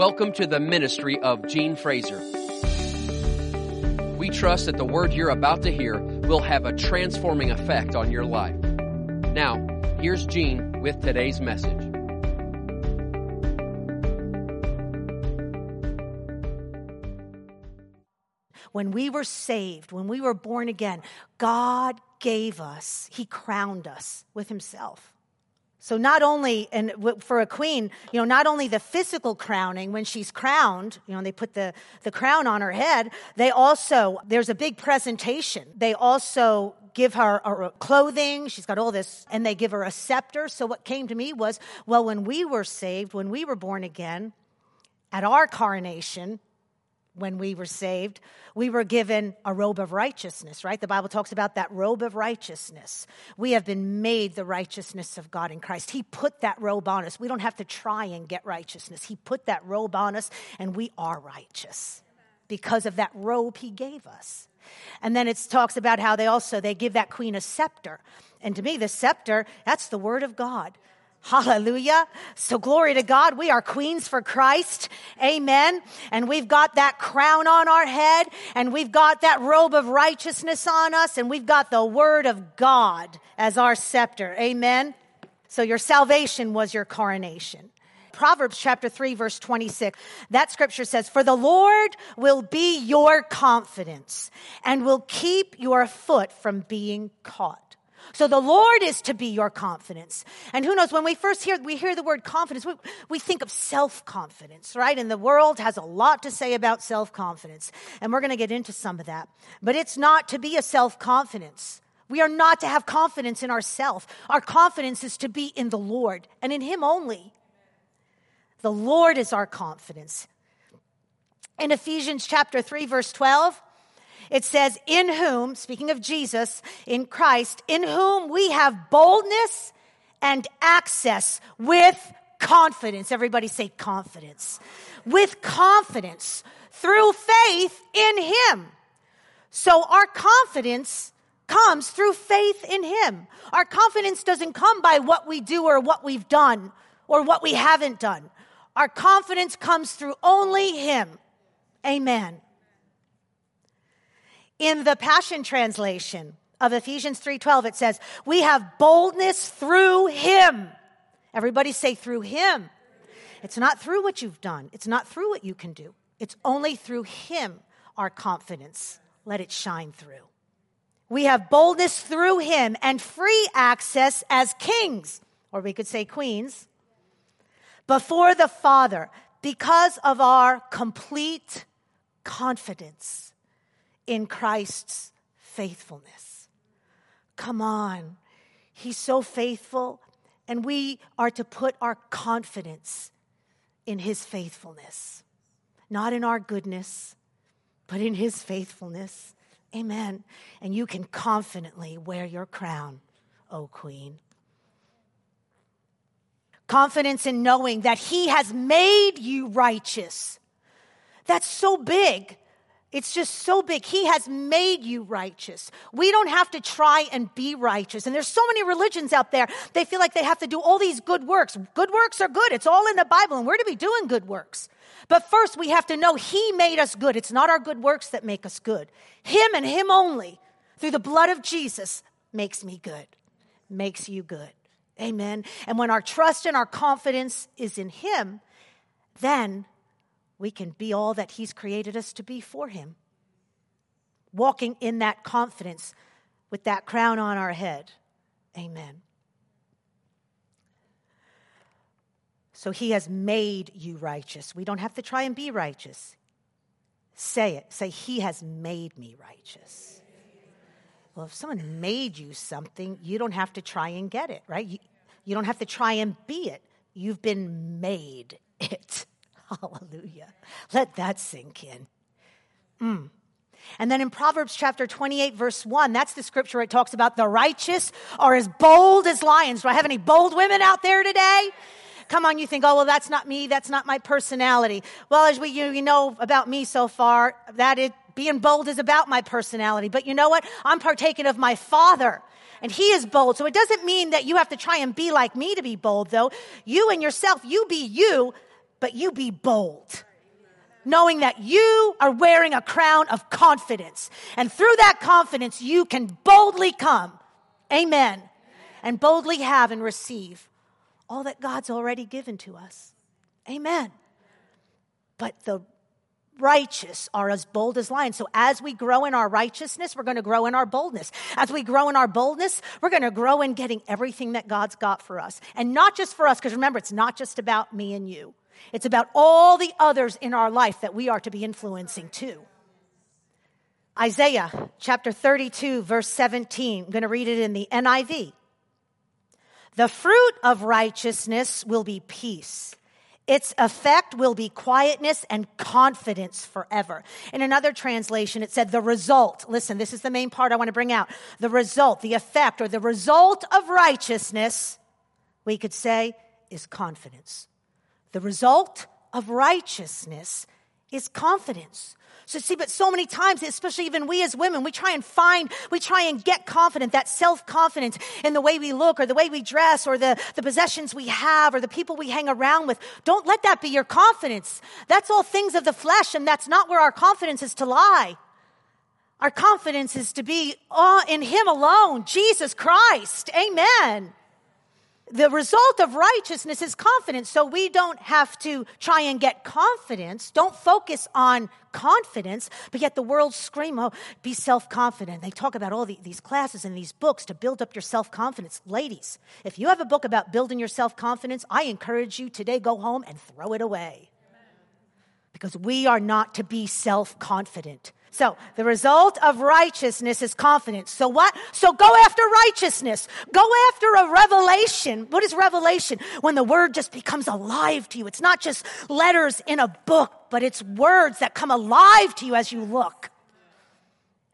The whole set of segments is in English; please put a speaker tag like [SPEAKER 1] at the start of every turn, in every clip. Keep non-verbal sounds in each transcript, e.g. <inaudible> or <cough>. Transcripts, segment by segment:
[SPEAKER 1] Welcome to the ministry of Gene Fraser. We trust that the word you're about to hear will have a transforming effect on your life. Now, here's Gene with today's message.
[SPEAKER 2] When we were saved, when we were born again, God gave us, He crowned us with Himself. So not only, and for a queen, you know, not only the physical crowning when she's crowned, you know, they put the, the crown on her head, they also, there's a big presentation. They also give her a clothing. She's got all this, and they give her a scepter. So what came to me was, well, when we were saved, when we were born again, at our coronation, when we were saved, we were given a robe of righteousness, right? The Bible talks about that robe of righteousness. We have been made the righteousness of God in Christ. He put that robe on us. We don't have to try and get righteousness. He put that robe on us, and we are righteous because of that robe he gave us. And then it talks about how they also they give that queen a scepter. And to me, the scepter, that's the word of God. Hallelujah. So glory to God. We are queens for Christ. Amen. And we've got that crown on our head and we've got that robe of righteousness on us and we've got the word of God as our scepter. Amen. So your salvation was your coronation. Proverbs chapter 3 verse 26. That scripture says, For the Lord will be your confidence and will keep your foot from being caught. So the Lord is to be your confidence. And who knows, when we first hear, we hear the word confidence, we, we think of self-confidence, right? And the world has a lot to say about self-confidence. And we're going to get into some of that. But it's not to be a self-confidence. We are not to have confidence in ourselves. Our confidence is to be in the Lord and in Him only. The Lord is our confidence. In Ephesians chapter 3, verse 12, it says, in whom, speaking of Jesus, in Christ, in whom we have boldness and access with confidence. Everybody say confidence. With confidence through faith in Him. So our confidence comes through faith in Him. Our confidence doesn't come by what we do or what we've done or what we haven't done. Our confidence comes through only Him. Amen in the Passion Translation of Ephesians 3:12 it says, "We have boldness through him." Everybody say through him. It's not through what you've done. It's not through what you can do. It's only through him our confidence. Let it shine through. We have boldness through him and free access as kings, or we could say queens, before the Father because of our complete confidence in Christ's faithfulness. Come on. He's so faithful, and we are to put our confidence in his faithfulness, not in our goodness, but in his faithfulness. Amen. And you can confidently wear your crown, O Queen. Confidence in knowing that he has made you righteous. That's so big. It's just so big. He has made you righteous. We don't have to try and be righteous. And there's so many religions out there. They feel like they have to do all these good works. Good works are good. It's all in the Bible and we're to be doing good works. But first we have to know He made us good. It's not our good works that make us good. Him and Him only through the blood of Jesus makes me good, makes you good. Amen. And when our trust and our confidence is in Him, then we can be all that He's created us to be for Him. Walking in that confidence with that crown on our head. Amen. So He has made you righteous. We don't have to try and be righteous. Say it. Say, He has made me righteous. Well, if someone made you something, you don't have to try and get it, right? You, you don't have to try and be it. You've been made it. <laughs> Hallelujah. Let that sink in. Mm. And then in Proverbs chapter 28, verse 1, that's the scripture it talks about the righteous are as bold as lions. Do I have any bold women out there today? Come on, you think, oh, well, that's not me. That's not my personality. Well, as we, you, you know about me so far, that it, being bold is about my personality. But you know what? I'm partaking of my father and he is bold. So it doesn't mean that you have to try and be like me to be bold, though. You and yourself, you be you, but you be bold. Knowing that you are wearing a crown of confidence. And through that confidence, you can boldly come. Amen. And boldly have and receive all that God's already given to us. Amen. But the righteous are as bold as lions. So as we grow in our righteousness, we're going to grow in our boldness. As we grow in our boldness, we're going to grow in getting everything that God's got for us. And not just for us, because remember, it's not just about me and you. It's about all the others in our life that we are to be influencing too. Isaiah chapter 32, verse 17. I'm going to read it in the NIV. The fruit of righteousness will be peace its effect will be quietness and confidence forever. In another translation, it said the result. Listen, this is the main part I want to bring out. The result, the effect, or the result of righteousness, we could say, is confidence. The result of righteousness is confidence. So see, but so many times, especially even we as women, we try and find, we try and get confident, that self-confidence in the way we look or the way we dress or the, the possessions we have or the people we hang around with. Don't let that be your confidence. That's all things of the flesh and that's not where our confidence is to lie. Our confidence is to be uh, in Him alone, Jesus Christ. Amen the result of righteousness is confidence. So we don't have to try and get confidence. Don't focus on confidence, but yet the world scream, oh, be self-confident. They talk about all the, these classes and these books to build up your self-confidence. Ladies, if you have a book about building your self-confidence, I encourage you today, go home and throw it away. Because we are not to be self-confident. So the result of righteousness is confidence. So what? So go after righteousness. Go after a revelation. What is revelation? When the word just becomes alive to you. It's not just letters in a book, but it's words that come alive to you as you look.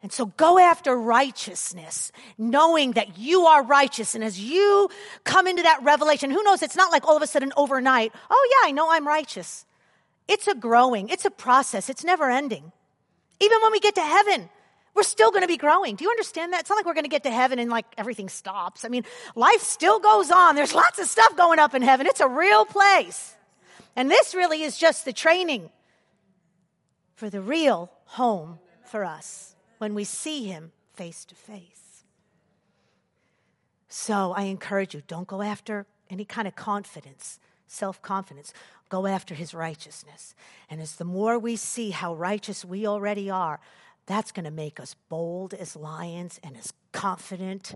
[SPEAKER 2] And so go after righteousness, knowing that you are righteous. And as you come into that revelation, who knows? It's not like all of a sudden overnight, oh yeah, I know I'm righteous. It's a growing, it's a process, it's never ending. Even when we get to heaven, we're still going to be growing. Do you understand that? It's not like we're going to get to heaven and like everything stops. I mean, life still goes on. There's lots of stuff going up in heaven. It's a real place. And this really is just the training for the real home for us when we see him face to face. So I encourage you don't go after any kind of confidence, self confidence go after his righteousness. And as the more we see how righteous we already are, that's going to make us bold as lions and as confident.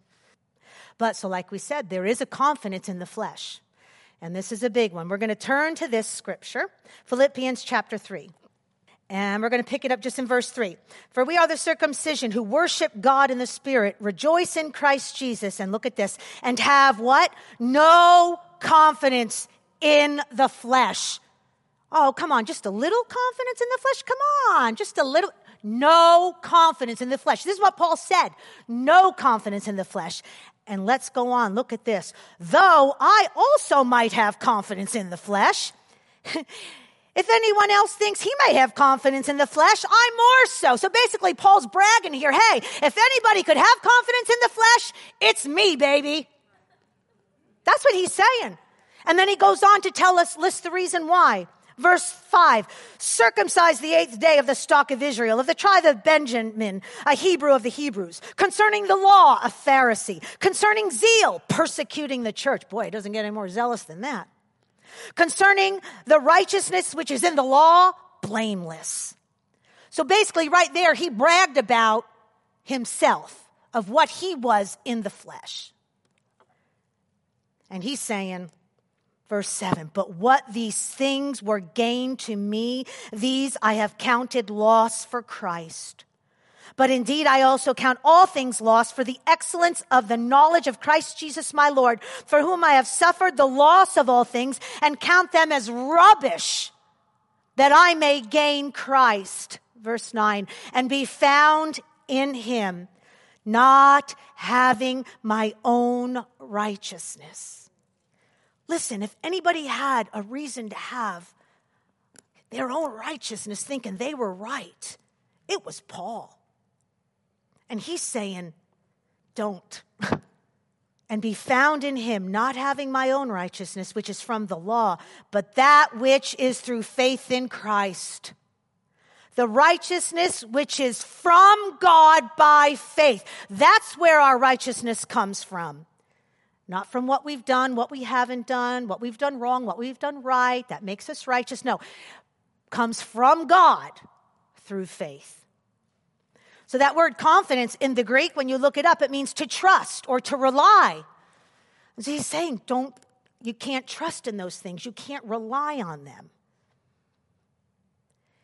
[SPEAKER 2] But so, like we said, there is a confidence in the flesh. And this is a big one. We're going to turn to this scripture, Philippians chapter 3. And we're going to pick it up just in verse 3. For we are the circumcision who worship God in the Spirit, rejoice in Christ Jesus, and look at this, and have what? No confidence in the flesh. Oh, come on, just a little confidence in the flesh? Come on, just a little. No confidence in the flesh. This is what Paul said. No confidence in the flesh. And let's go on. Look at this. Though I also might have confidence in the flesh. <laughs> if anyone else thinks he may have confidence in the flesh, I'm more so. So basically, Paul's bragging here. Hey, if anybody could have confidence in the flesh, it's me, baby. That's what he's saying. And then he goes on to tell us, list the reason why. Verse 5 circumcised the eighth day of the stock of Israel, of the tribe of Benjamin, a Hebrew of the Hebrews, concerning the law, a Pharisee, concerning zeal, persecuting the church. Boy, it doesn't get any more zealous than that. Concerning the righteousness which is in the law, blameless. So basically, right there, he bragged about himself, of what he was in the flesh. And he's saying, Verse 7 But what these things were gain to me, these I have counted loss for Christ. But indeed, I also count all things lost for the excellence of the knowledge of Christ Jesus my Lord, for whom I have suffered the loss of all things and count them as rubbish that I may gain Christ. Verse 9, and be found in him, not having my own righteousness Listen, if anybody had a reason to have their own righteousness thinking they were right, it was Paul. And he's saying, don't. <laughs> and be found in him, not having my own righteousness, which is from the law, but that which is through faith in Christ. The righteousness which is from God by faith. That's where our righteousness comes from. Not from what we've done, what we haven't done, what we've done wrong, what we've done right. That makes us righteous. No, comes from God through faith. So that word confidence in the Greek, when you look it up, it means to trust or to rely. So he's saying, don't, you can't trust in those things. You can't rely on them.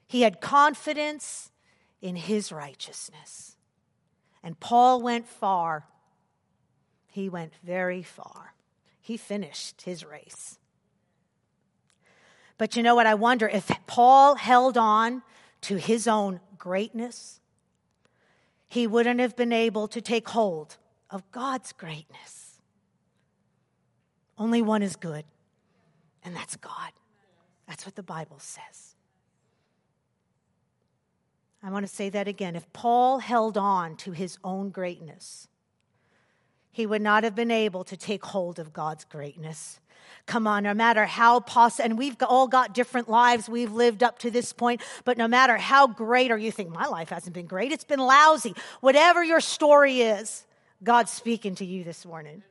[SPEAKER 2] He had confidence in his righteousness. And Paul went far he went very far. He finished his race. But you know what? I wonder if Paul held on to his own greatness, he wouldn't have been able to take hold of God's greatness. Only one is good, and that's God. That's what the Bible says. I want to say that again. If Paul held on to his own greatness, he would not have been able to take hold of God's greatness. Come on, no matter how possible, and we've all got different lives we've lived up to this point, but no matter how great, or you think my life hasn't been great, it's been lousy. Whatever your story is, God's speaking to you this morning.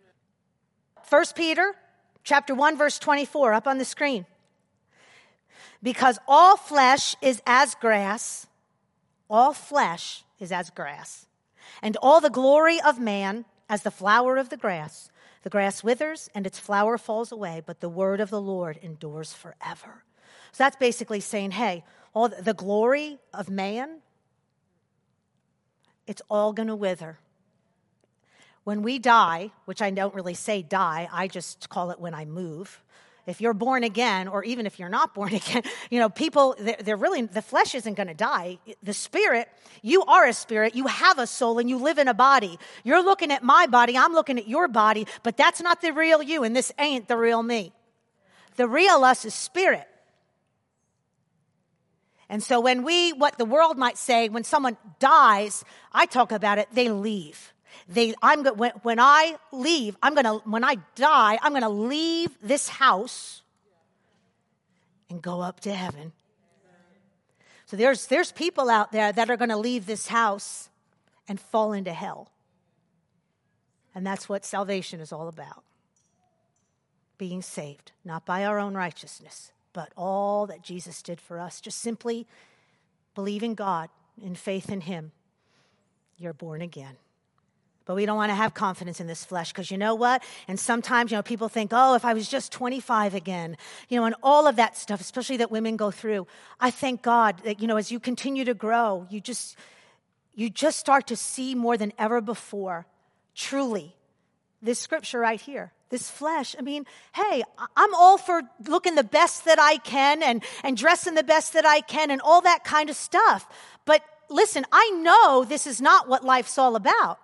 [SPEAKER 2] First Peter chapter 1 verse 24 up on the screen. Because all flesh is as grass, all flesh is as grass, and all the glory of man as the flower of the grass. The grass withers and its flower falls away, but the word of the Lord endures forever. So that's basically saying, hey, all the glory of man, it's all going to wither. When we die, which I don't really say die, I just call it when I move if you're born again, or even if you're not born <laughs> again, you know, people, they're, really, the flesh isn't going to die. The spirit, you are a spirit, you have a soul, and you live in a body. You're looking at my body, I'm looking at your body, but that's not the real you, and this ain't the real me. The real us is spirit. And so when we, what the world might say, when someone dies, I talk about it, they leave. They, I'm when, when I leave, I'm gonna, when I die, I'm gonna leave this house and go up to heaven. So there's, there's people out there that are gonna leave this house and fall into hell. And that's what salvation is all about being saved, not by our own righteousness, but all that Jesus did for us. Just simply believing God in faith in Him. You're born again. But we don't want to have confidence in this flesh because you know what? And sometimes, you know, people think, oh, if I was just 25 again, you know, and all of that stuff, especially that women go through. I thank God that, you know, as you continue to grow, you just, you just start to see more than ever before, truly, this scripture right here this flesh. I mean, hey, I'm all for looking the best that I can and, and dressing the best that I can and all that kind of stuff. But listen, I know this is not what life's all about.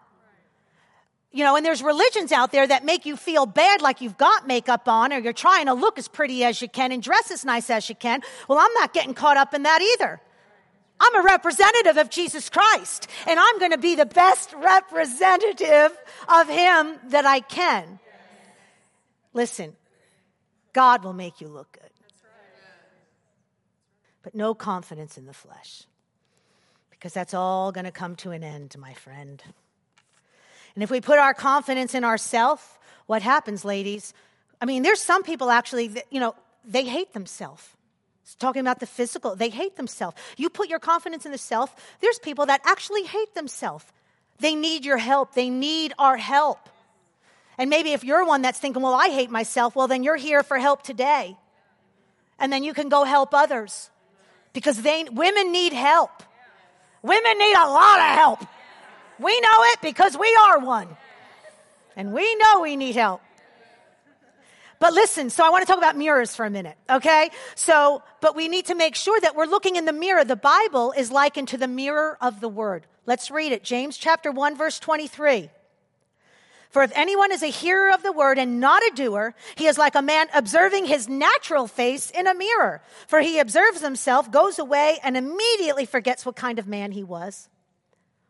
[SPEAKER 2] You know, and there's religions out there that make you feel bad like you've got makeup on or you're trying to look as pretty as you can and dress as nice as you can. Well, I'm not getting caught up in that either. I'm a representative of Jesus Christ, and I'm going to be the best representative of Him that I can. Listen, God will make you look good. But no confidence in the flesh, because that's all going to come to an end, my friend. And if we put our confidence in ourselves, what happens, ladies? I mean, there's some people actually, that, you know, they hate themselves. Talking about the physical, they hate themselves. You put your confidence in the self, there's people that actually hate themselves. They need your help. They need our help. And maybe if you're one that's thinking, well, I hate myself, well, then you're here for help today. And then you can go help others. Because they, women need help. Women need a lot of help. We know it because we are one. And we know we need help. But listen, so I want to talk about mirrors for a minute, okay? So, but we need to make sure that we're looking in the mirror. The Bible is likened to the mirror of the Word. Let's read it. James chapter 1, verse 23. For if anyone is a hearer of the word and not a doer, he is like a man observing his natural face in a mirror. For he observes himself, goes away, and immediately forgets what kind of man he was.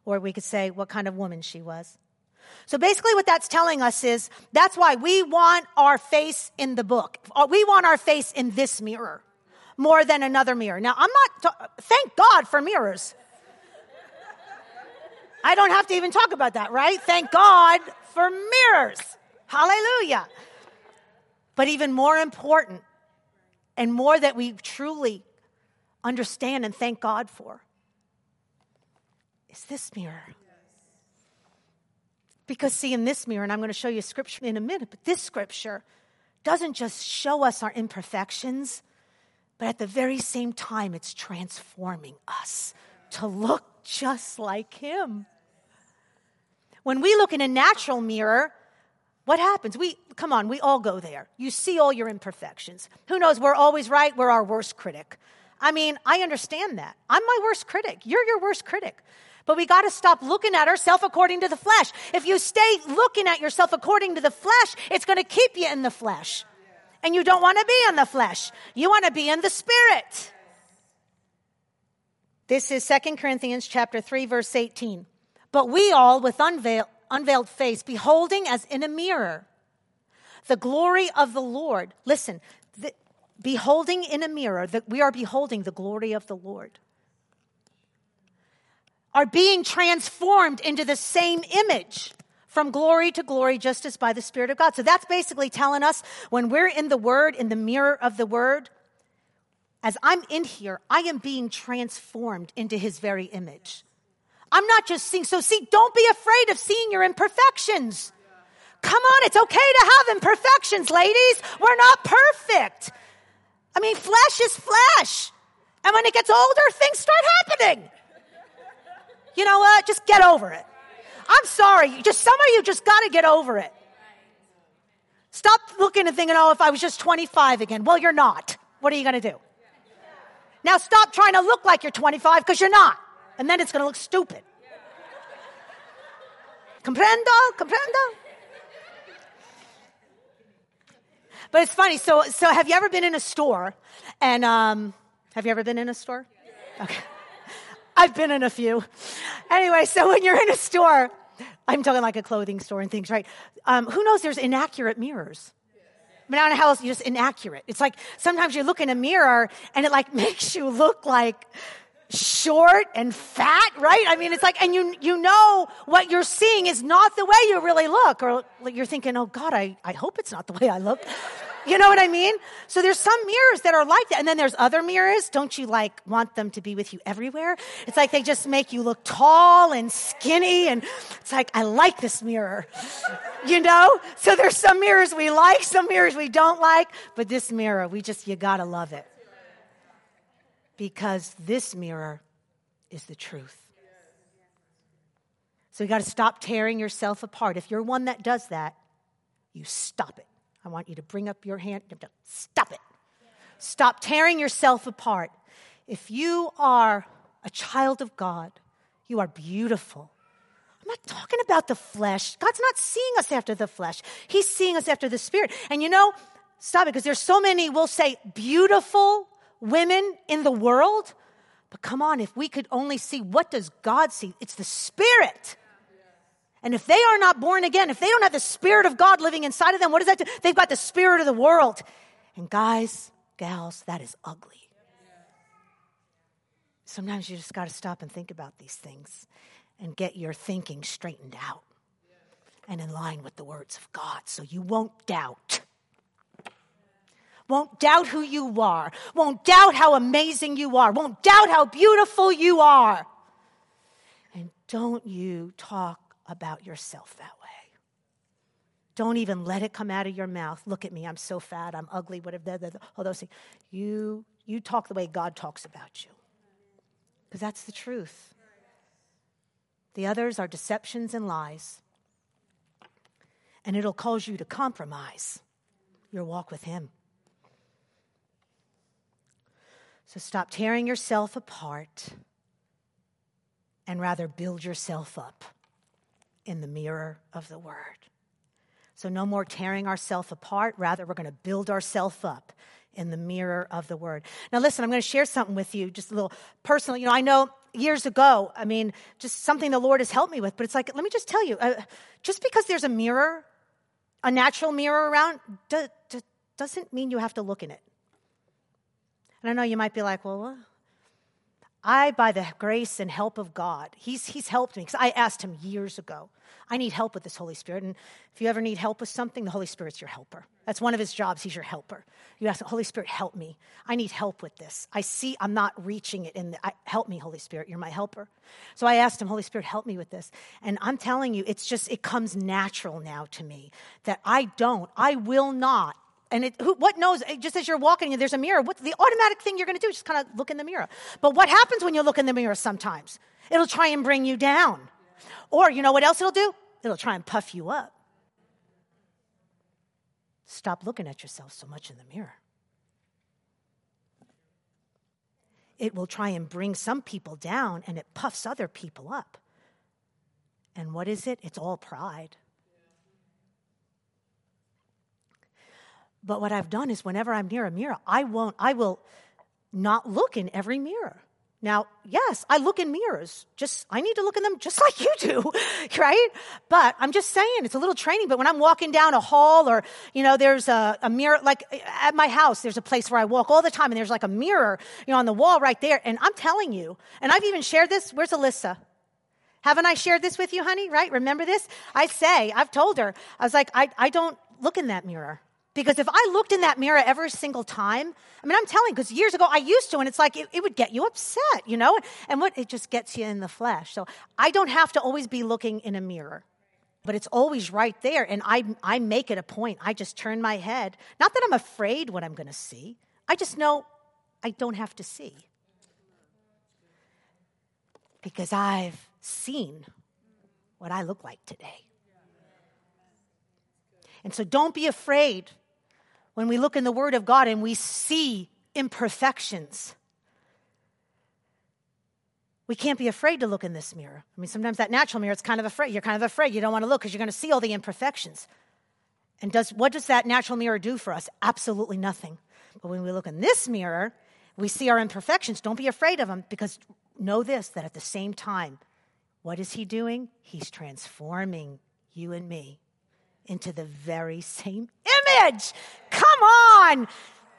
[SPEAKER 2] Or we could say what kind of woman she was. So basically, what that's telling us is that's why we want our face in the book. We want our face in this mirror more than another mirror. Now, I'm not, ta- thank God for mirrors. I don't have to even talk about that, right? Thank God for mirrors. Hallelujah. But even more important, and more that we truly understand and thank God for, is this mirror. Because, see, in this mirror, and I'm going to show you scripture in a minute, but this scripture doesn't just show us our imperfections, but at the very same time, it's transforming us to look just like Him. When we look in a natural mirror, what happens? We, come on, we all go there. You see all your imperfections. Who knows? We're always right. We're our worst critic. I mean, I understand that. I'm my worst critic. You're your worst critic. But we got to stop looking at ourselves according to the flesh. If you stay looking at yourself according to the flesh, it's going to keep you in the flesh. And you don't want to be in the flesh. You want to be in the spirit. This is 2 Corinthians chapter 3 verse 18. But we all, with unveil, unveiled face, beholding as in a mirror the glory of the Lord. Listen, the, beholding in a mirror, that we are beholding the glory of the Lord. Are being transformed into the same image from glory to glory, just as by the Spirit of God. So that's basically telling us when we're in the Word, in the mirror of the Word, as I'm in here, I am being transformed into His very image. I'm not just seeing. So, see, don't be afraid of seeing your imperfections. Come on, it's okay to have imperfections, ladies. We're not perfect. I mean, flesh is flesh. And when it gets older, things start happening. You know what? Just get over it. I'm sorry. Just some of you just got to get over it. Stop looking and thinking, oh, if I was just 25 again. Well, you're not. What are you going to do? Now stop trying to look like you're 25 because you're not and then it's going to look stupid. Comprendo? Comprendo? But it's funny. So, so have you ever been in a store? And um, have you ever been in a store? Okay. I've been in a few. Anyway, so when you're in a store, I'm talking like a clothing store and things, right? Um, who knows? There's inaccurate mirrors. But mean, I don't know how else you just inaccurate. It's like sometimes you look in a mirror and it like <laughs> makes you look like short and fat, right? I mean, it's like, and you, you know what you're seeing is not the way you really look. Or you're thinking, oh God, I, I hope it's not the way I look. You know what I mean? So there's some mirrors that are like that. And then there's other mirrors. Don't you like want them to be with you everywhere? It's like they just make you look tall and skinny. And it's like, I like this mirror. <laughs> You know? So there's some mirrors we like, some mirrors we don't like. But this mirror, we just, you gotta love it because this mirror is the truth. So you got to stop tearing yourself apart. If you're one that does that, you stop it. I want you to bring up your hand. Stop it. Stop tearing yourself apart. If you are a child of God, you are beautiful. I'm not talking about the flesh. God's not seeing us after the flesh. He's seeing us after the spirit. And you know, stop it because there's so many, we'll say, beautiful women in the world. But come on, if we could only see what does God see? It's the Spirit. And if they are not born again, if they don't have the Spirit of God living inside of them, what does that do? They've got the Spirit of the world. And guys, gals, that is ugly. Sometimes you just got to stop and think about these things and get your thinking straightened out and in line with the words of God so you won't doubt won't doubt who you are, won't doubt how amazing you are, won't doubt how beautiful you are. And don't you talk about yourself that way. Don't even let it come out of your mouth. Look at me, I'm so fat, I'm ugly, whatever, all those things. You, you talk the way God talks about you. Because that's the truth. The others are deceptions and lies. And it'll cause you to compromise your walk with Him. So stop tearing yourself apart and rather build yourself up in the mirror of the Word. So, no more tearing ourselves apart. Rather, we're going to build ourselves up in the mirror of the word. Now, listen, I'm going to share something with you, just a little personal. You know, I know years ago, I mean, just something the Lord has helped me with, but it's like, let me just tell you, uh, just because there's a mirror, a natural mirror around, do, do, doesn't mean you have to look in it. And I know you might be like, well, I, by the grace and help of God, He's, he's helped me because I asked Him years ago. I need help with this Holy Spirit. And if you ever need help with something, the Holy Spirit's your helper. That's one of His jobs. He's your helper. You ask, the Holy Spirit, help me. I need help with this. I see I'm not reaching it. In the, I, help me, Holy Spirit. You're my helper. So I asked Him, Holy Spirit, help me with this. And I'm telling you, it's just, it comes natural now to me that I don't, I will not and it, who, what knows, eh, just as you're walking, there's a mirror. What's the automatic thing you're going to do just kind of look in the mirror. But what happens when you look in the mirror sometimes? It'll try and bring you down. Or you know what else it'll do? It'll try and puff you up. Stop looking at yourself so much in the mirror. It will try and bring some people down and it puffs other people up. And what is it? It's all pride. But what I've done is whenever I'm near a mirror, I won't, I will not look in every mirror. Now, yes, I look in mirrors. Just I need to look in them just like you do, <laughs> right? But I'm just saying it's a little training. But when I'm walking down a hall or, you know, there's a, a mirror, like at my house, there's a place where I walk all the time and there's like a mirror, you know, on the wall right there. And I'm telling you, and I've even shared this. Where's Alyssa? Haven't I shared this with you, honey? Right? Remember this? I say, I've told her, I was like, I, I don't look in that mirror. Because if I looked in that mirror every single time, I mean, I'm telling because years ago I used to, and it's like it, it, would get you upset, you know? And what it just gets you in the flesh. So I don't have to always be looking in a mirror, but it's always right there. And I, I make it a point. I just turn my head. Not that I'm afraid what I'm going to see, I just know I don't have to see. Because I've seen what I look like today. And so don't be afraid when we look in the Word of God and we see imperfections. We can't be afraid to look in this mirror. I mean, sometimes that natural mirror, it's kind of afraid. You're kind of afraid. You don't want to look because you're going to see all the imperfections. And does, what does that natural mirror do for us? Absolutely nothing. But when we look in this mirror, we see our imperfections. Don't be afraid of them because know this that at the same time, what is He doing? He's transforming you and me into the very same image. Come on.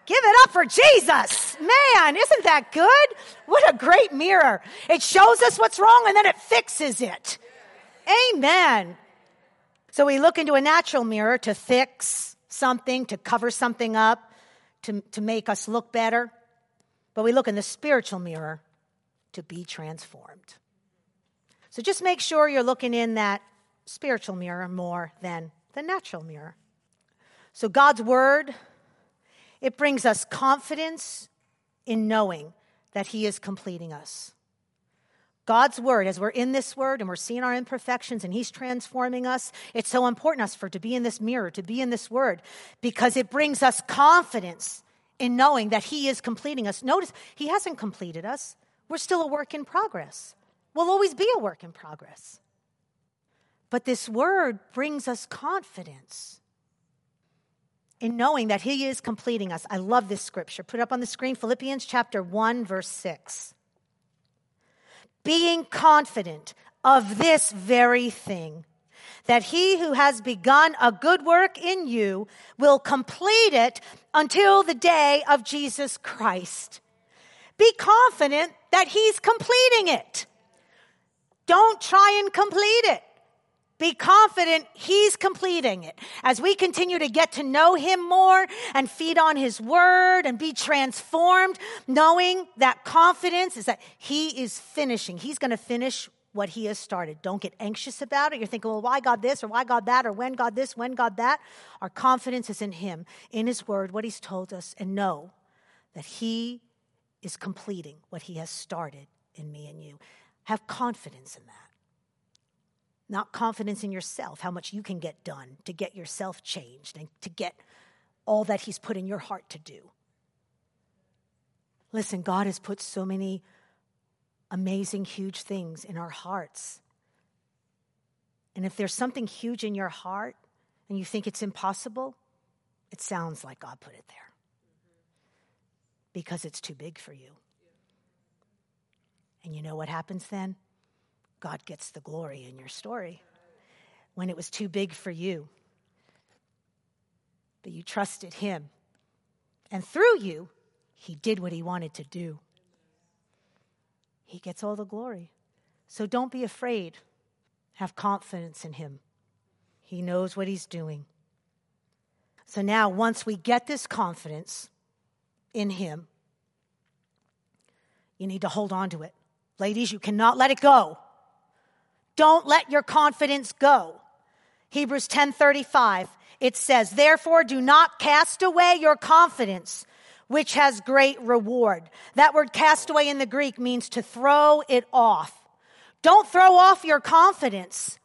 [SPEAKER 2] Give it up for Jesus. Man, isn't that good? What a great mirror. It shows us what's wrong and then it fixes it. Amen. So we look into a natural mirror to fix something, to cover something up, to, to make us look better. But we look in the spiritual mirror to be transformed. So just make sure you're looking in that spiritual mirror more than the natural mirror. So, God's word, it brings us confidence in knowing that He is completing us. God's word, as we're in this word and we're seeing our imperfections and He's transforming us, it's so important us for to be in this mirror, to be in this word, because it brings us confidence in knowing that He is completing us. Notice, He hasn't completed us. We're still a work in progress. We'll always be a work in progress. But this word brings us confidence in knowing that He is completing us. I love this scripture. Put up on the screen Philippians chapter 1, verse 6. Being confident of this very thing, that he who has begun a good work in you will complete it until the day of Jesus Christ. Be confident that he's completing it. Don't try and complete it. Be confident He's completing it. As we continue to get to know Him more and feed on His Word and be transformed, knowing that confidence is that He is finishing. He's going to finish what He has started. Don't get anxious about it. You're thinking, well, why God this or why God that or when God this, when God that. Our confidence is in Him, in His Word, what He's told us, and know that He is completing what He has started in me and you. Have confidence in that not confidence in yourself, how much you can get done to get yourself changed and to get all that He's put in your heart to do. Listen, God has put so many amazing, huge things in our hearts. And if there's something huge in your heart and you think it's impossible, it sounds like God put it there. because it's too big for you. And you know what happens then? God gets the glory in your story. When it was too big for you, but you trusted Him. And through you, He did what He wanted to do. He gets all the glory. So don't be afraid. Have confidence in Him. He knows what He's doing. So now, once we get this confidence in Him, you need to hold on to it. Ladies, you cannot let it go. Don't let your confidence go. Hebrews 10:35 it says, "Therefore do not cast away your confidence, which has great reward." That word cast away in the Greek means to throw it off. Don't throw off your confidence.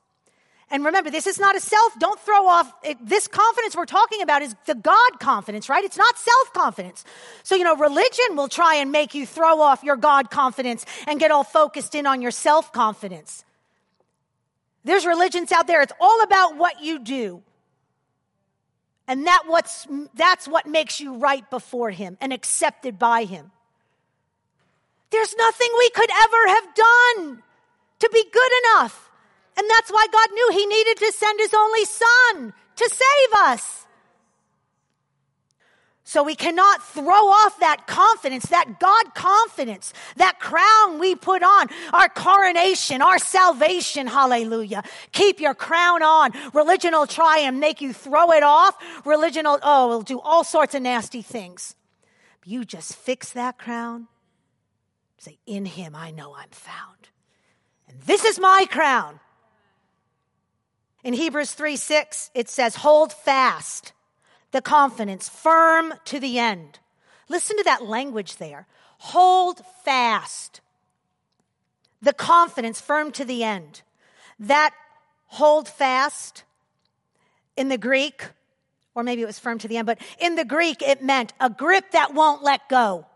[SPEAKER 2] And remember, this is not a self, don't throw off, it, this confidence we're talking about is the God confidence, right? It's not self confidence. So, you know, religion will try and make you throw off your God confidence and get all focused in on your self confidence. There's religions out there, it's all about what you do. And that what's, that's what makes you right before Him and accepted by Him. There's nothing we could ever have done to be good enough. And that's why God knew he needed to send his only son to save us. So we cannot throw off that confidence, that God confidence, that crown we put on, our coronation, our salvation. Hallelujah. Keep your crown on. Religion will try and make you throw it off. Religion will, oh, will do all sorts of nasty things. You just fix that crown. Say, in him I know I'm found. And this is my crown. In Hebrews 3 6, it says, Hold fast the confidence, firm to the end. Listen to that language there. Hold fast the confidence, firm to the end. That hold fast in the Greek, or maybe it was firm to the end, but in the Greek, it meant a grip that won't let go.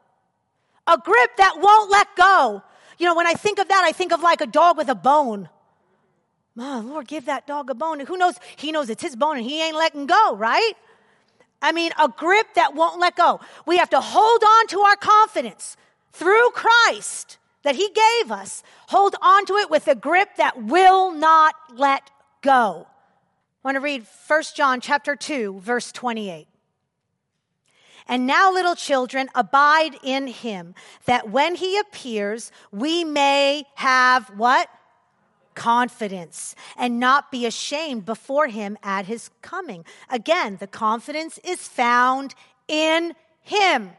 [SPEAKER 2] A grip that won't let go. You know, when I think of that, I think of like a dog with a bone. My Lord, give that dog a bone. Who knows? He knows it's his bone and he ain't letting go, right? I mean, a grip that won't let go. We have to hold on to our confidence through Christ that he gave us. Hold on to it with a grip that will not let go. I want to read 1 John chapter 2 verse 28. And now, little children, abide in him, that when he appears, we may have what? Confidence and not be ashamed before him at his coming. Again, the confidence is found in him.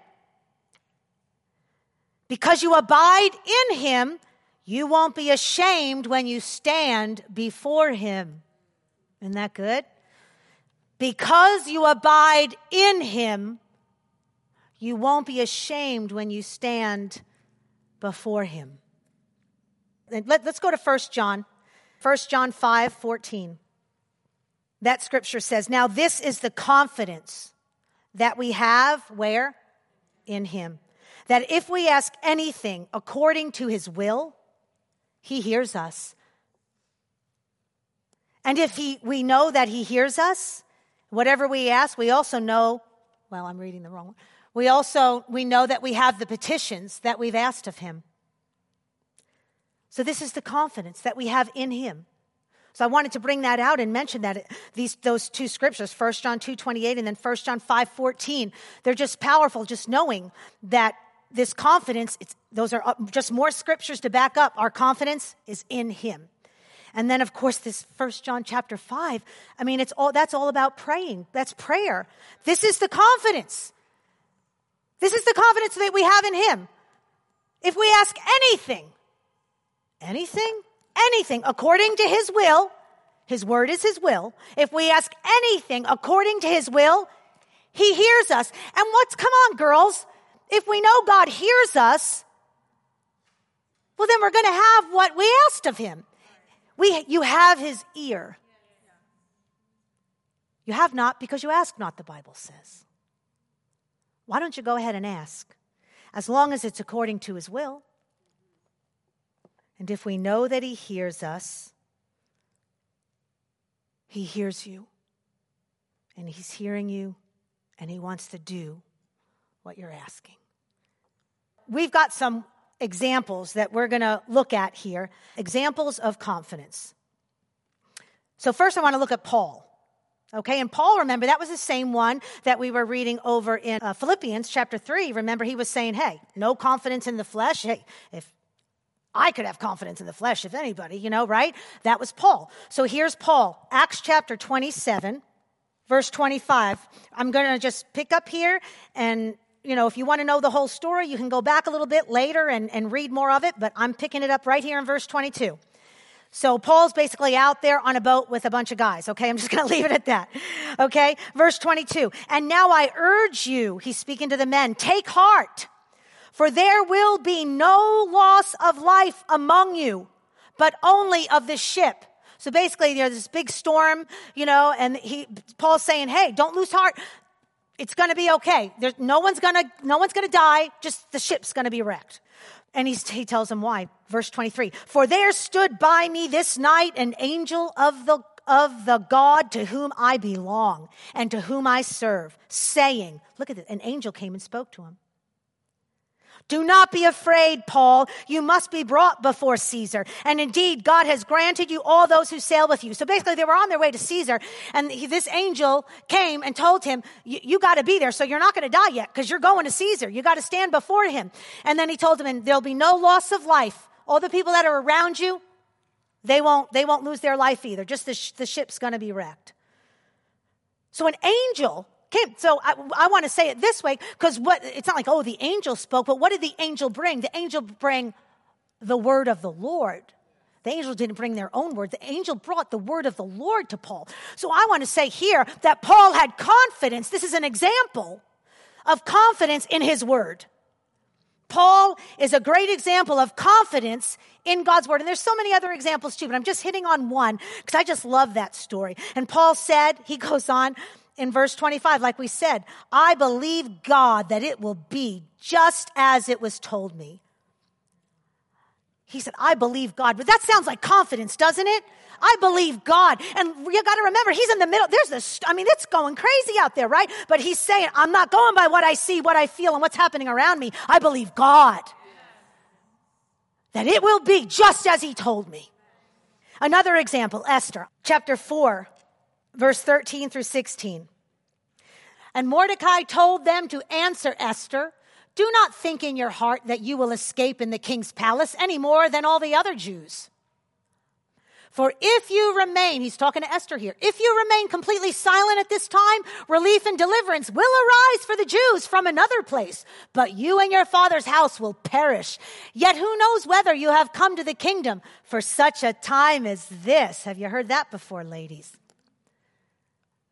[SPEAKER 2] Because you abide in him, you won't be ashamed when you stand before him. Isn't that good? Because you abide in him, you won't be ashamed when you stand before him. Let, us go to 1 John. 1 John 5 14. That scripture says, Now this is the confidence that we have where? In Him. That if we ask anything according to His will, He hears us. And if he, we know that He hears us, whatever we ask, we also know, well, I'm reading the wrong one. We also, we know that we have the petitions that we've asked of Him. So this is the confidence that we have in him. So I wanted to bring that out and mention that these those two scriptures, 1 John 2:28 and then 1 John 5:14, they're just powerful just knowing that this confidence, those are just more scriptures to back up our confidence is in him. And then of course this 1 John chapter 5, I mean it's all that's all about praying. That's prayer. This is the confidence. This is the confidence that we have in him. If we ask anything anything, anything according to his will, his word is his will. If we ask anything according to his will, he hears us. And what's, come on, girls, if we know God hears us, well, then we're going to have what we asked of him. We, you have his ear. You have not because you ask not, the Bible says. Why don't you go ahead and ask? As long as it's according to his will. And if we know that He hears us, He hears you. And He's hearing you, and He wants to do what you're asking. we've got some examples that we're going to look at here examples of confidence. So, first, I want to look at Paul. Okay, and Paul, remember, that was the same one that we were reading over in uh, Philippians chapter 3. Remember, he was saying, hey, no confidence in the flesh. Hey, if I could have confidence in the flesh, if anybody, you know, right? That was Paul. So here's Paul, Acts chapter 27, verse 25. I'm going to just pick up here and you know, if you want to know the whole story, you can go back a little bit later and, and read more of it, but I'm picking it up right here in verse 22. So Paul's basically out there on a boat with a bunch of guys. Okay. I'm just going <laughs> to leave it at that. Okay. Verse 22. And now I urge you, he's speaking to the men, take heart, for there will be no loss of life among you, but only of the ship. So basically, there's this big storm, you know, and he, Paul's saying, hey, don't lose heart. It's going to be okay. There's, no one's going to, no one's going to die. Just the ship's going to be wrecked. And he tells him why. Verse 23. For there stood by me this night an angel of the, of the God to whom I belong and to whom I serve, saying, look at this. an angel came and spoke to him. Do not be afraid, Paul. You must be brought before Caesar. And indeed, God has granted you all those who sail with you. So basically, they were on their way to Caesar, and he, this angel came and told him, You got to be there, so you're not going to die yet, because you're going to Caesar. You got to stand before him. And then he told him, And there'll be no loss of life. All the people that are around you, they won't, they won't lose their life either. Just the, sh- the ship's going to be wrecked. So an angel came. So I, I want to say it this way because what it's not like, oh, the angel spoke, but what did the angel bring? The angel bring the word of the Lord. The angel didn't bring their own word. The angel brought the word of the Lord to Paul. So I want to say here that Paul had confidence. This is an example of confidence in his word. Paul is a great example of confidence in God's word. And there's so many other examples too, but I'm just hitting on one because I just love that story. And Paul said, he goes on, in verse 25, like we said, I believe God that it will be just as it was told me. He said, I believe God. But that sounds like confidence, doesn't it? I believe God. And you got to remember, he's in the middle. There's this, I mean, it's going crazy out there, right? But he's saying, I'm not going by what I see, what I feel, and what's happening around me. I believe God. That it will be just as he told me. Another example, Esther, chapter 4, verse 13 through 16. And Mordecai told them to answer Esther, Do not think in your heart that you will escape in the king's palace any more than all the other Jews. For if you remain, he's talking to Esther here, if you remain completely silent at this time, relief and deliverance will arise for the Jews from another place, but you and your father's house will perish. Yet who knows whether you have come to the kingdom for such a time as this? Have you heard that before, ladies?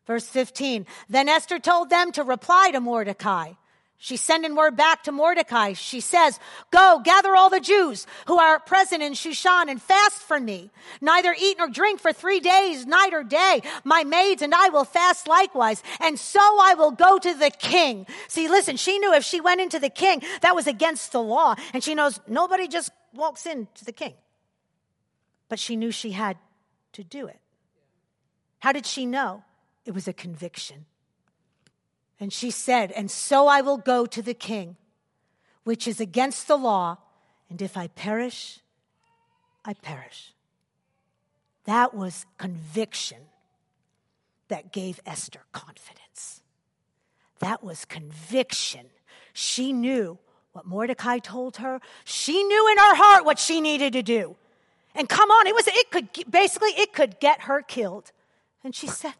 [SPEAKER 2] Verse 15. Then Esther told them to reply to Mordecai. She's sending word back to Mordecai. She says, Go, gather all the Jews who are present in Shushan and fast for me. Neither eat nor drink for three days, night or day. My maids and I will fast likewise. And so I will go to the king. See, listen, she knew if she went into the king, that was against the law. And she knows nobody just walks into the king. But she knew she had to do it. How did she know? It was a conviction. And she said, And so I will go to the king, which is against the law, and if I perish, I perish. That was conviction that gave Esther confidence. That was conviction. She knew what Mordecai told her. She knew in her heart what she needed to do. And come on, it was it could basically it could get her killed. And she said,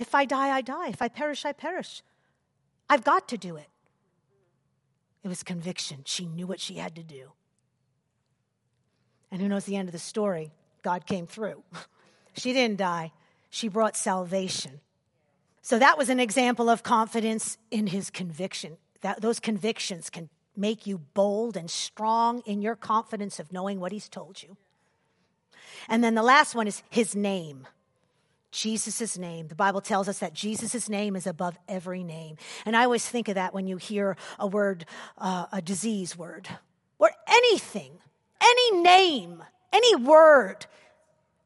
[SPEAKER 2] if I die, I die. If I perish, I perish. I've got to do it. It was conviction. She knew what she had to do. And who knows the end of the story? God came through. <laughs> she didn't die, she brought salvation. So that was an example of confidence in his conviction. That, those convictions can make you bold and strong in your confidence of knowing what he's told you. And then the last one is his name. Jesus' name. The Bible tells us that Jesus' name is above every name. And I always think of that when you hear a word, uh, a disease word, or anything, any name, any word.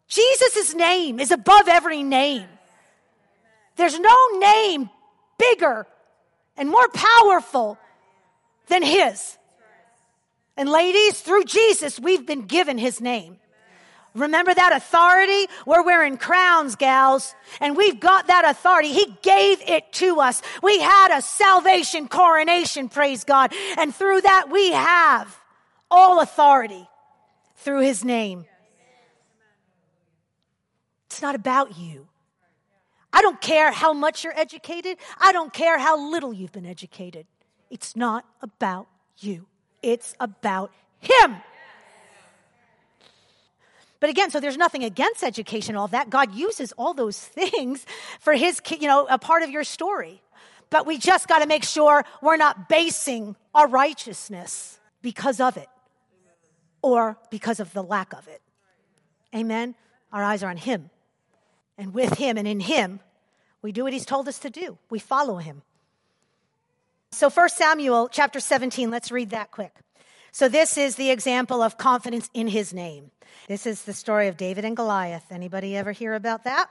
[SPEAKER 2] Jesus' name is above every name. There's no name bigger and more powerful than His. And ladies, through Jesus, we've been given his name. Remember that authority? We're wearing crowns, gals, and we've got that authority. He gave it to us. We had a salvation coronation, praise God. And through that, we have all authority through his name. It's not about you. I don't care how much you're educated. I don't care how little you've been educated. It's not about you. It's about him. But again, so there's nothing against education, all that. God uses all those <laughs> things for his, you know, a part of your story. But we just got to make sure we're not basing our righteousness because of it or because of the lack of it. Amen. Our eyes are on him. And with him and in him, we do what he's told us to do. We follow him. So 1 Samuel chapter 17, let's read that quick. So this is the example of confidence in his name. This is the story of David and Goliath. Anybody ever hear about that?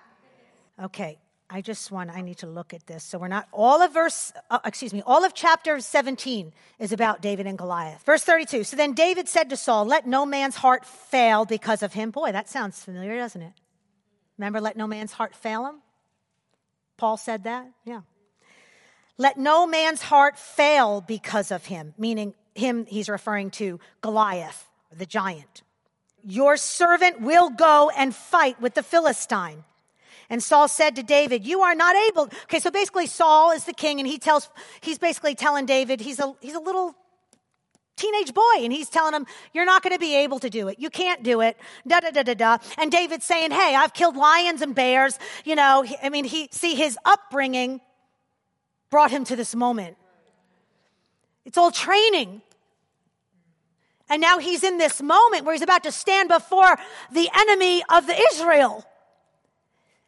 [SPEAKER 2] Okay, I just want, I need to look at this. So we're not, all of verse, uh, excuse me, all of chapter 17 is about David and Goliath. Verse 32. So then David said to Saul, Let no man's heart fail because of him. Boy, that sounds familiar, doesn't it? Remember, let no man's heart fail him? Paul said that? Yeah. Let no man's heart fail because of him, meaning him, he's referring to Goliath, the giant. Your servant will go and fight with the Philistine. And Saul said to David, You are not able. Okay, so basically, Saul is the king, and he tells, he's basically telling David, he's a, he's a little teenage boy, and he's telling him, You're not going to be able to do it. You can't do it. Da da da da da. And David's saying, Hey, I've killed lions and bears. You know, I mean, he, see, his upbringing brought him to this moment. It's all training. And now he's in this moment where he's about to stand before the enemy of the Israel.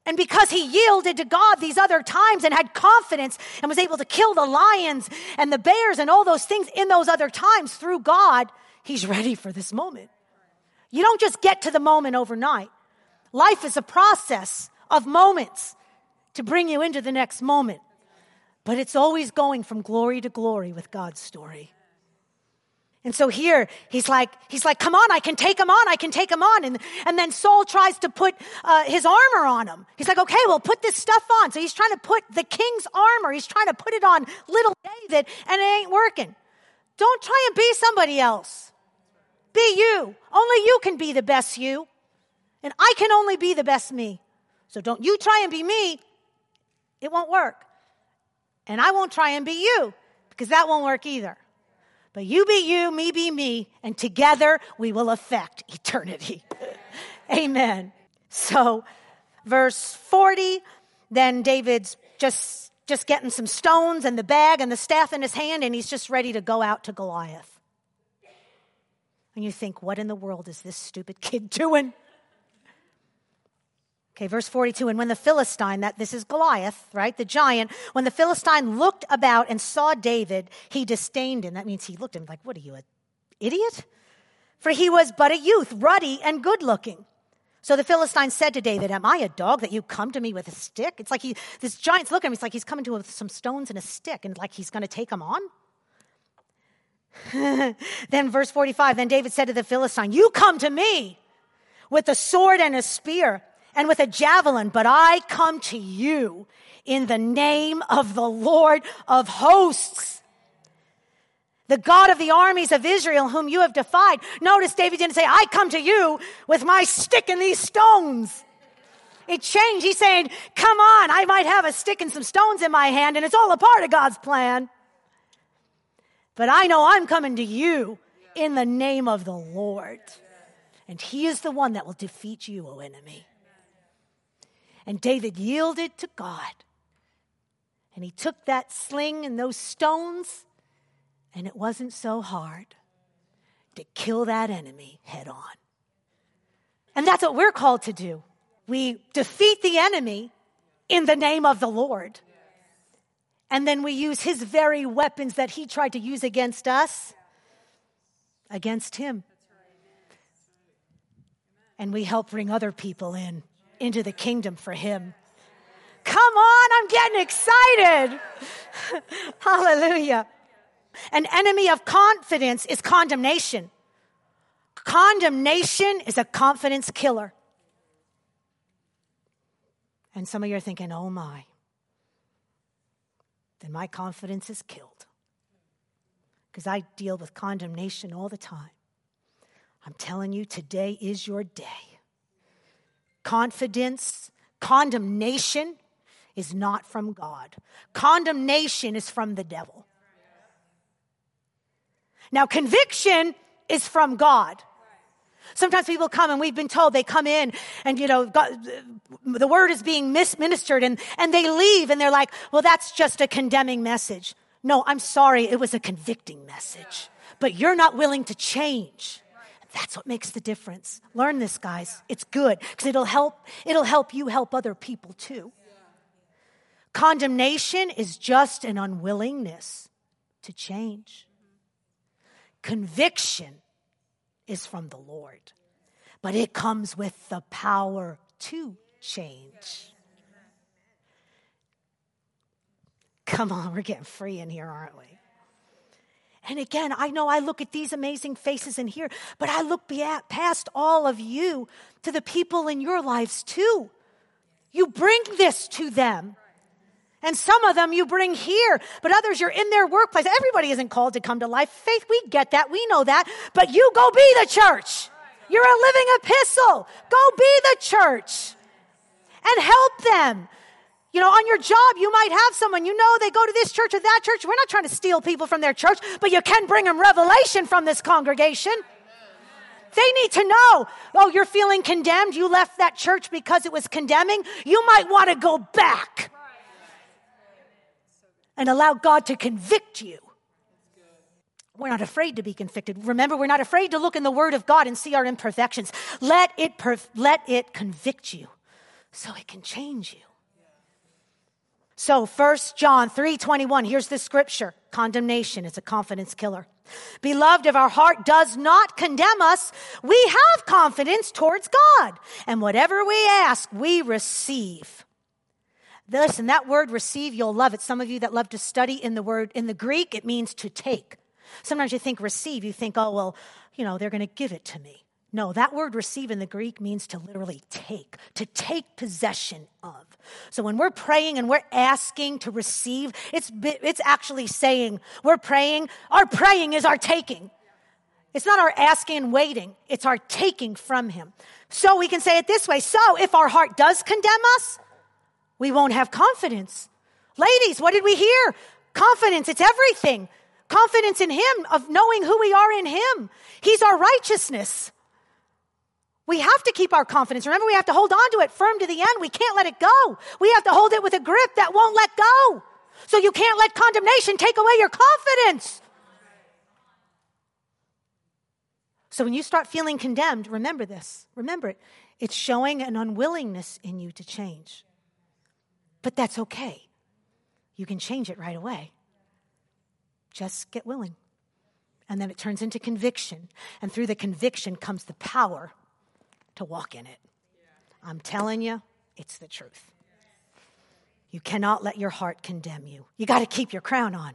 [SPEAKER 2] And because he yielded to God these other times and had confidence and was able to kill the lions and the bears and all those things in those other times through God, he's ready for this moment. You don't just get to the moment overnight. Life is a process of moments to bring you into the next moment. But it's always going from glory to glory with God's story. And so here he's like, he's like, come on, I can take him on, I can take him on. And, and then Saul tries to put uh, his armor on him. He's like, okay, well, put this stuff on. So he's trying to put the king's armor, he's trying to put it on little David, and it ain't working. Don't try and be somebody else. Be you. Only you can be the best you. And I can only be the best me. So don't you try and be me. It won't work. And I won't try and be you because that won't work either. But you be you, me be me, and together we will affect eternity. <laughs> Amen. So, verse 40, then David's just just getting some stones and the bag and the staff in his hand and he's just ready to go out to Goliath. And you think, what in the world is this stupid kid <laughs> doing? Okay, verse 42. And when the Philistine, that this is Goliath, right? The giant, when the Philistine looked about and saw David, he disdained him. That means he looked at him like, what are you, an idiot? For he was but a youth, ruddy and good looking. So the Philistine said to David, Am I a dog that you come to me with a stick? It's like he, this giant's looking at him. It's like he's coming to him with some stones and a stick, and like he's going to take him on. <laughs> then, verse 45, then David said to the Philistine, You come to me with a sword and a spear and with a javelin, but I come to you in the name of the Lord of hosts. The God of the armies of Israel, whom you have defied. Notice David didn't say, I come to you with my stick and these stones. It changed. He's saying, Come on, I might have a stick and some stones in my hand, and it's all a part of God's plan. But I know I'm coming to you in the name of the Lord. And He is the one that will defeat you, O enemy. And David yielded to God. And he took that sling and those stones, and it wasn't so hard to kill that enemy head on. And that's what we're called to do. We defeat the enemy in the name of the Lord. And then we use his very weapons that he tried to use against us against him. And we help bring other people in into the kingdom for him. Come on, I'm getting excited. <laughs> Hallelujah. An enemy of confidence is condemnation. Condemnation is a confidence killer. And some of you are thinking, oh my, then my confidence is killed. Because I deal with condemnation all the time. I'm telling you, today is your day. Confidence, condemnation is not from God, condemnation is from the devil. Now, conviction is from God. Sometimes people come and we've been told they come in and, you know, God, the word is being misministered and, and they leave and they're like, well, that's just a condemning message. No, I'm sorry. It was a convicting message, but you're not willing to change. That's what makes the difference. Learn this, guys. It's good because it'll help, it'll help you help other people too. Condemnation is just an unwillingness to change. Conviction is from the Lord, but it comes with the power to change. Come on, we're getting free in here, aren't we? And again, I know I look at these amazing faces in here, but I look past all of you to the people in your lives too. You bring this to them. And some of them you bring here, but others you're in their workplace. Everybody isn't called to come to life. Faith, we get that. We know that. But you go be the church. You're a living epistle. Go be the church and help them. You know, on your job, you might have someone, you know, they go to this church or that church. We're not trying to steal people from their church, but you can bring them revelation from this congregation. They need to know, oh, you're feeling condemned. You left that church because it was condemning. You might want to go back and allow God to convict you. We're not afraid to be convicted. Remember, we're not afraid to look in the Word of God and see our imperfections. Let it, perf- let it convict you so it can change you. So, 1 John 3 21, here's the scripture condemnation is a confidence killer. Beloved, if our heart does not condemn us, we have confidence towards God. And whatever we ask, we receive Listen, that word receive, you'll love it. Some of you that love to study in the word, in the Greek, it means to take. Sometimes you think receive, you think, oh, well, you know, they're going to give it to me. No, that word receive in the Greek means to literally take, to take possession of. So when we're praying and we're asking to receive, it's, it's actually saying we're praying, our praying is our taking. It's not our asking and waiting, it's our taking from Him. So we can say it this way. So if our heart does condemn us, we won't have confidence. Ladies, what did we hear? Confidence, it's everything. Confidence in Him, of knowing who we are in Him. He's our righteousness. We have to keep our confidence. Remember, we have to hold on to it firm to the end. We can't let it go. We have to hold it with a grip that won't let go. So you can't let condemnation take away your confidence. So when you start feeling condemned, remember this. Remember it. It's showing an unwillingness in you to change. But that's okay. You can change it right away. Just get willing. And then it turns into conviction. And through the conviction comes the power to walk in it. I'm telling you, it's the truth. You cannot let your heart condemn you. You got to keep your crown on.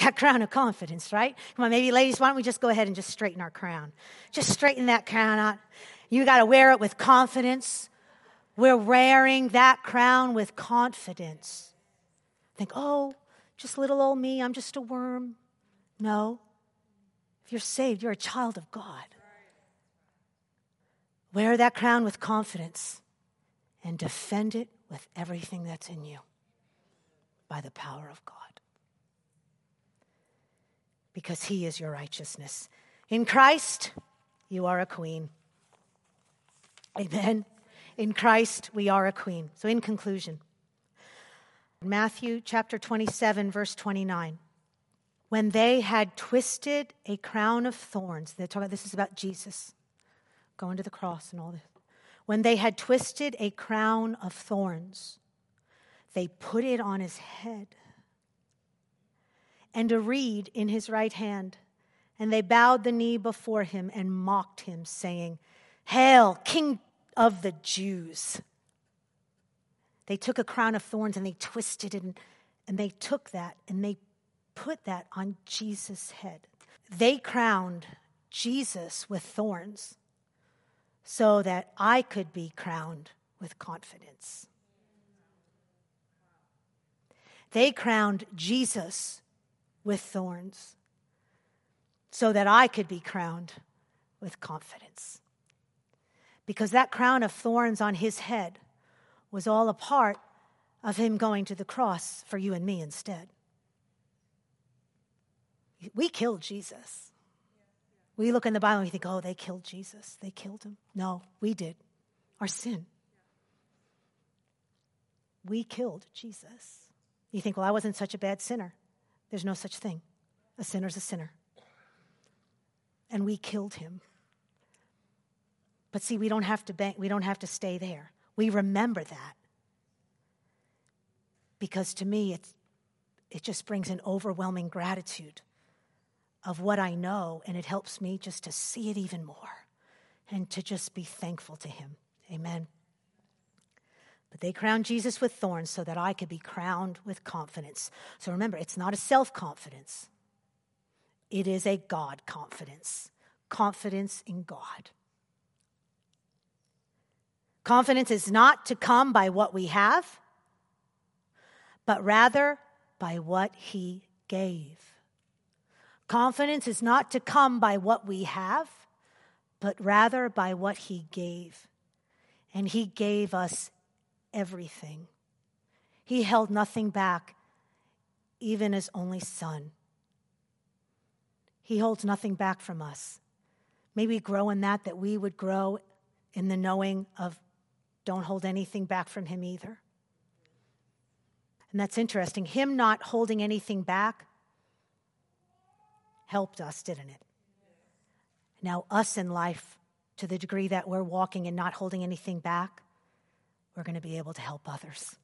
[SPEAKER 2] That crown of confidence, right? Come on, maybe ladies, why don't we just go ahead and just straighten our crown? Just straighten that crown out. You got to wear it with confidence. We're wearing that crown with confidence. Think, oh, just little old me, I'm just a worm. No. If you're saved, you're a child of God. Wear that crown with confidence and defend it with everything that's in you by the power of God. Because He is your righteousness. In Christ, you are a queen. Amen. In Christ, we are a queen. So, in conclusion, Matthew chapter 27, verse 29. When they had twisted a crown of thorns, they're talking this is about Jesus going to the cross and all this. When they had twisted a crown of thorns, they put it on his head and a reed in his right hand. And they bowed the knee before him and mocked him, saying, Hail, King of the Jews. They took a crown of thorns and they twisted it and, and they took that and they put that on Jesus' head. They crowned Jesus with thorns so that I could be crowned with confidence. They crowned Jesus with thorns so that I could be crowned with confidence. Because that crown of thorns on his head was all a part of him going to the cross for you and me instead. We killed Jesus. We look in the Bible and we think, oh, they killed Jesus. They killed him. No, we did. Our sin. We killed Jesus. You think, well, I wasn't such a bad sinner. There's no such thing. A sinner's a sinner. And we killed him. But see, we don't have to we don't have to stay there. We remember that. Because to me, it's, it just brings an overwhelming gratitude of what I know, and it helps me just to see it even more and to just be thankful to Him. Amen. But they crowned Jesus with thorns so that I could be crowned with confidence. So remember, it's not a self confidence, it is a God confidence. Confidence in God. Confidence is not to come by what we have, but rather by what He gave. Confidence is not to come by what we have, but rather by what He gave. And He gave us everything. He held nothing back, even His only Son. He holds nothing back from us. May we grow in that, that we would grow in the knowing of don't hold anything back from Him either. And that's interesting. Him not holding anything back helped us, didn't it? Now, us in life, to the degree that we're walking and not holding anything back, we're going to be able to help others.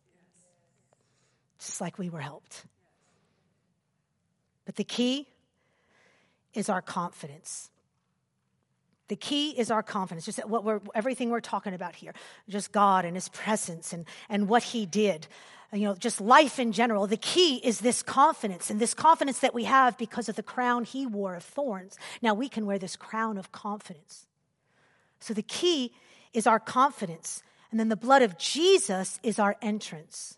[SPEAKER 2] Just like we were helped. But the key is our confidence. The key is our confidence, just what we're, everything we're talking about here, just God and His presence and, and what He did, you know, just life in general. The key is this confidence, and this confidence that we have because of the crown He wore of thorns. Now we can wear this crown of confidence. So the key is our confidence, and then the blood of Jesus is our entrance.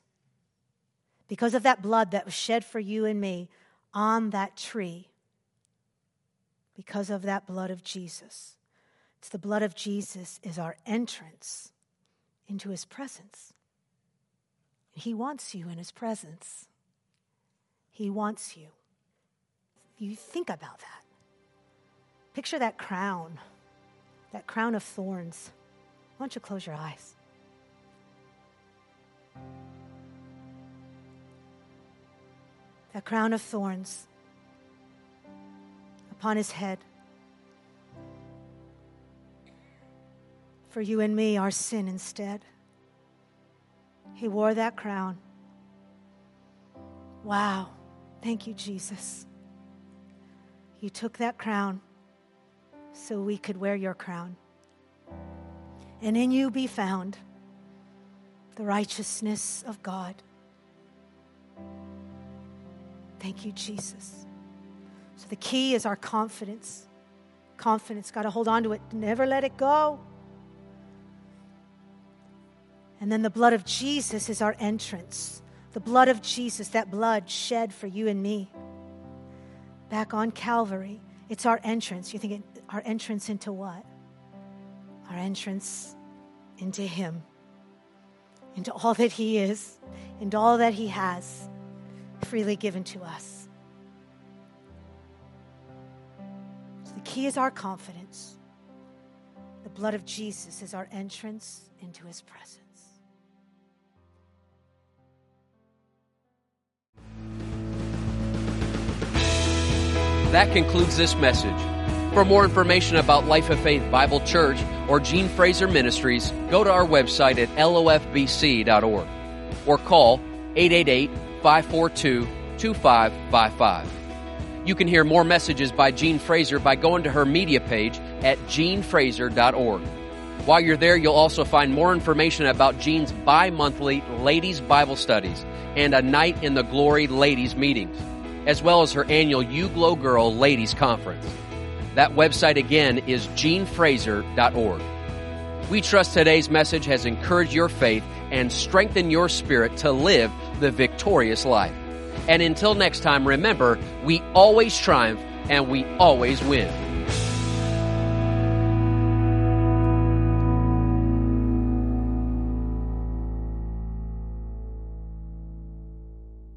[SPEAKER 2] Because of that blood that was shed for you and me on that tree, because of that blood of Jesus it's the blood of Jesus is our entrance into his presence. He wants you in his presence. He wants you. You think about that. Picture that crown, that crown of thorns. Why don't you close your eyes? That crown of thorns upon his head. For you and me our sin instead. He wore that crown. Wow. Thank you, Jesus. You took that crown so we could wear your crown. And in you be found the righteousness of God. Thank you, Jesus. So the key is our confidence. Confidence. Got to hold on to it. Never let it go. And then the blood of Jesus is our entrance. The blood of Jesus, that blood shed for you and me. Back on Calvary, it's our entrance. You're thinking, our entrance into what? Our entrance into Him, into all that He is, into all that He has freely given to us. So the key is our confidence. The blood of Jesus is our entrance into His presence.
[SPEAKER 1] That concludes this message. For more information about Life of Faith Bible Church or Gene Fraser Ministries, go to our website at lofbc.org or call 888 542 2555. You can hear more messages by Gene Fraser by going to her media page at genefraser.org. While you're there, you'll also find more information about Gene's bi monthly ladies' Bible studies and a night in the glory ladies' meetings. As well as her annual You Glow Girl Ladies Conference. That website again is jeanefraser.org. We trust today's message has encouraged your faith and strengthened your spirit to live the victorious life. And until next time, remember, we always triumph and we always win.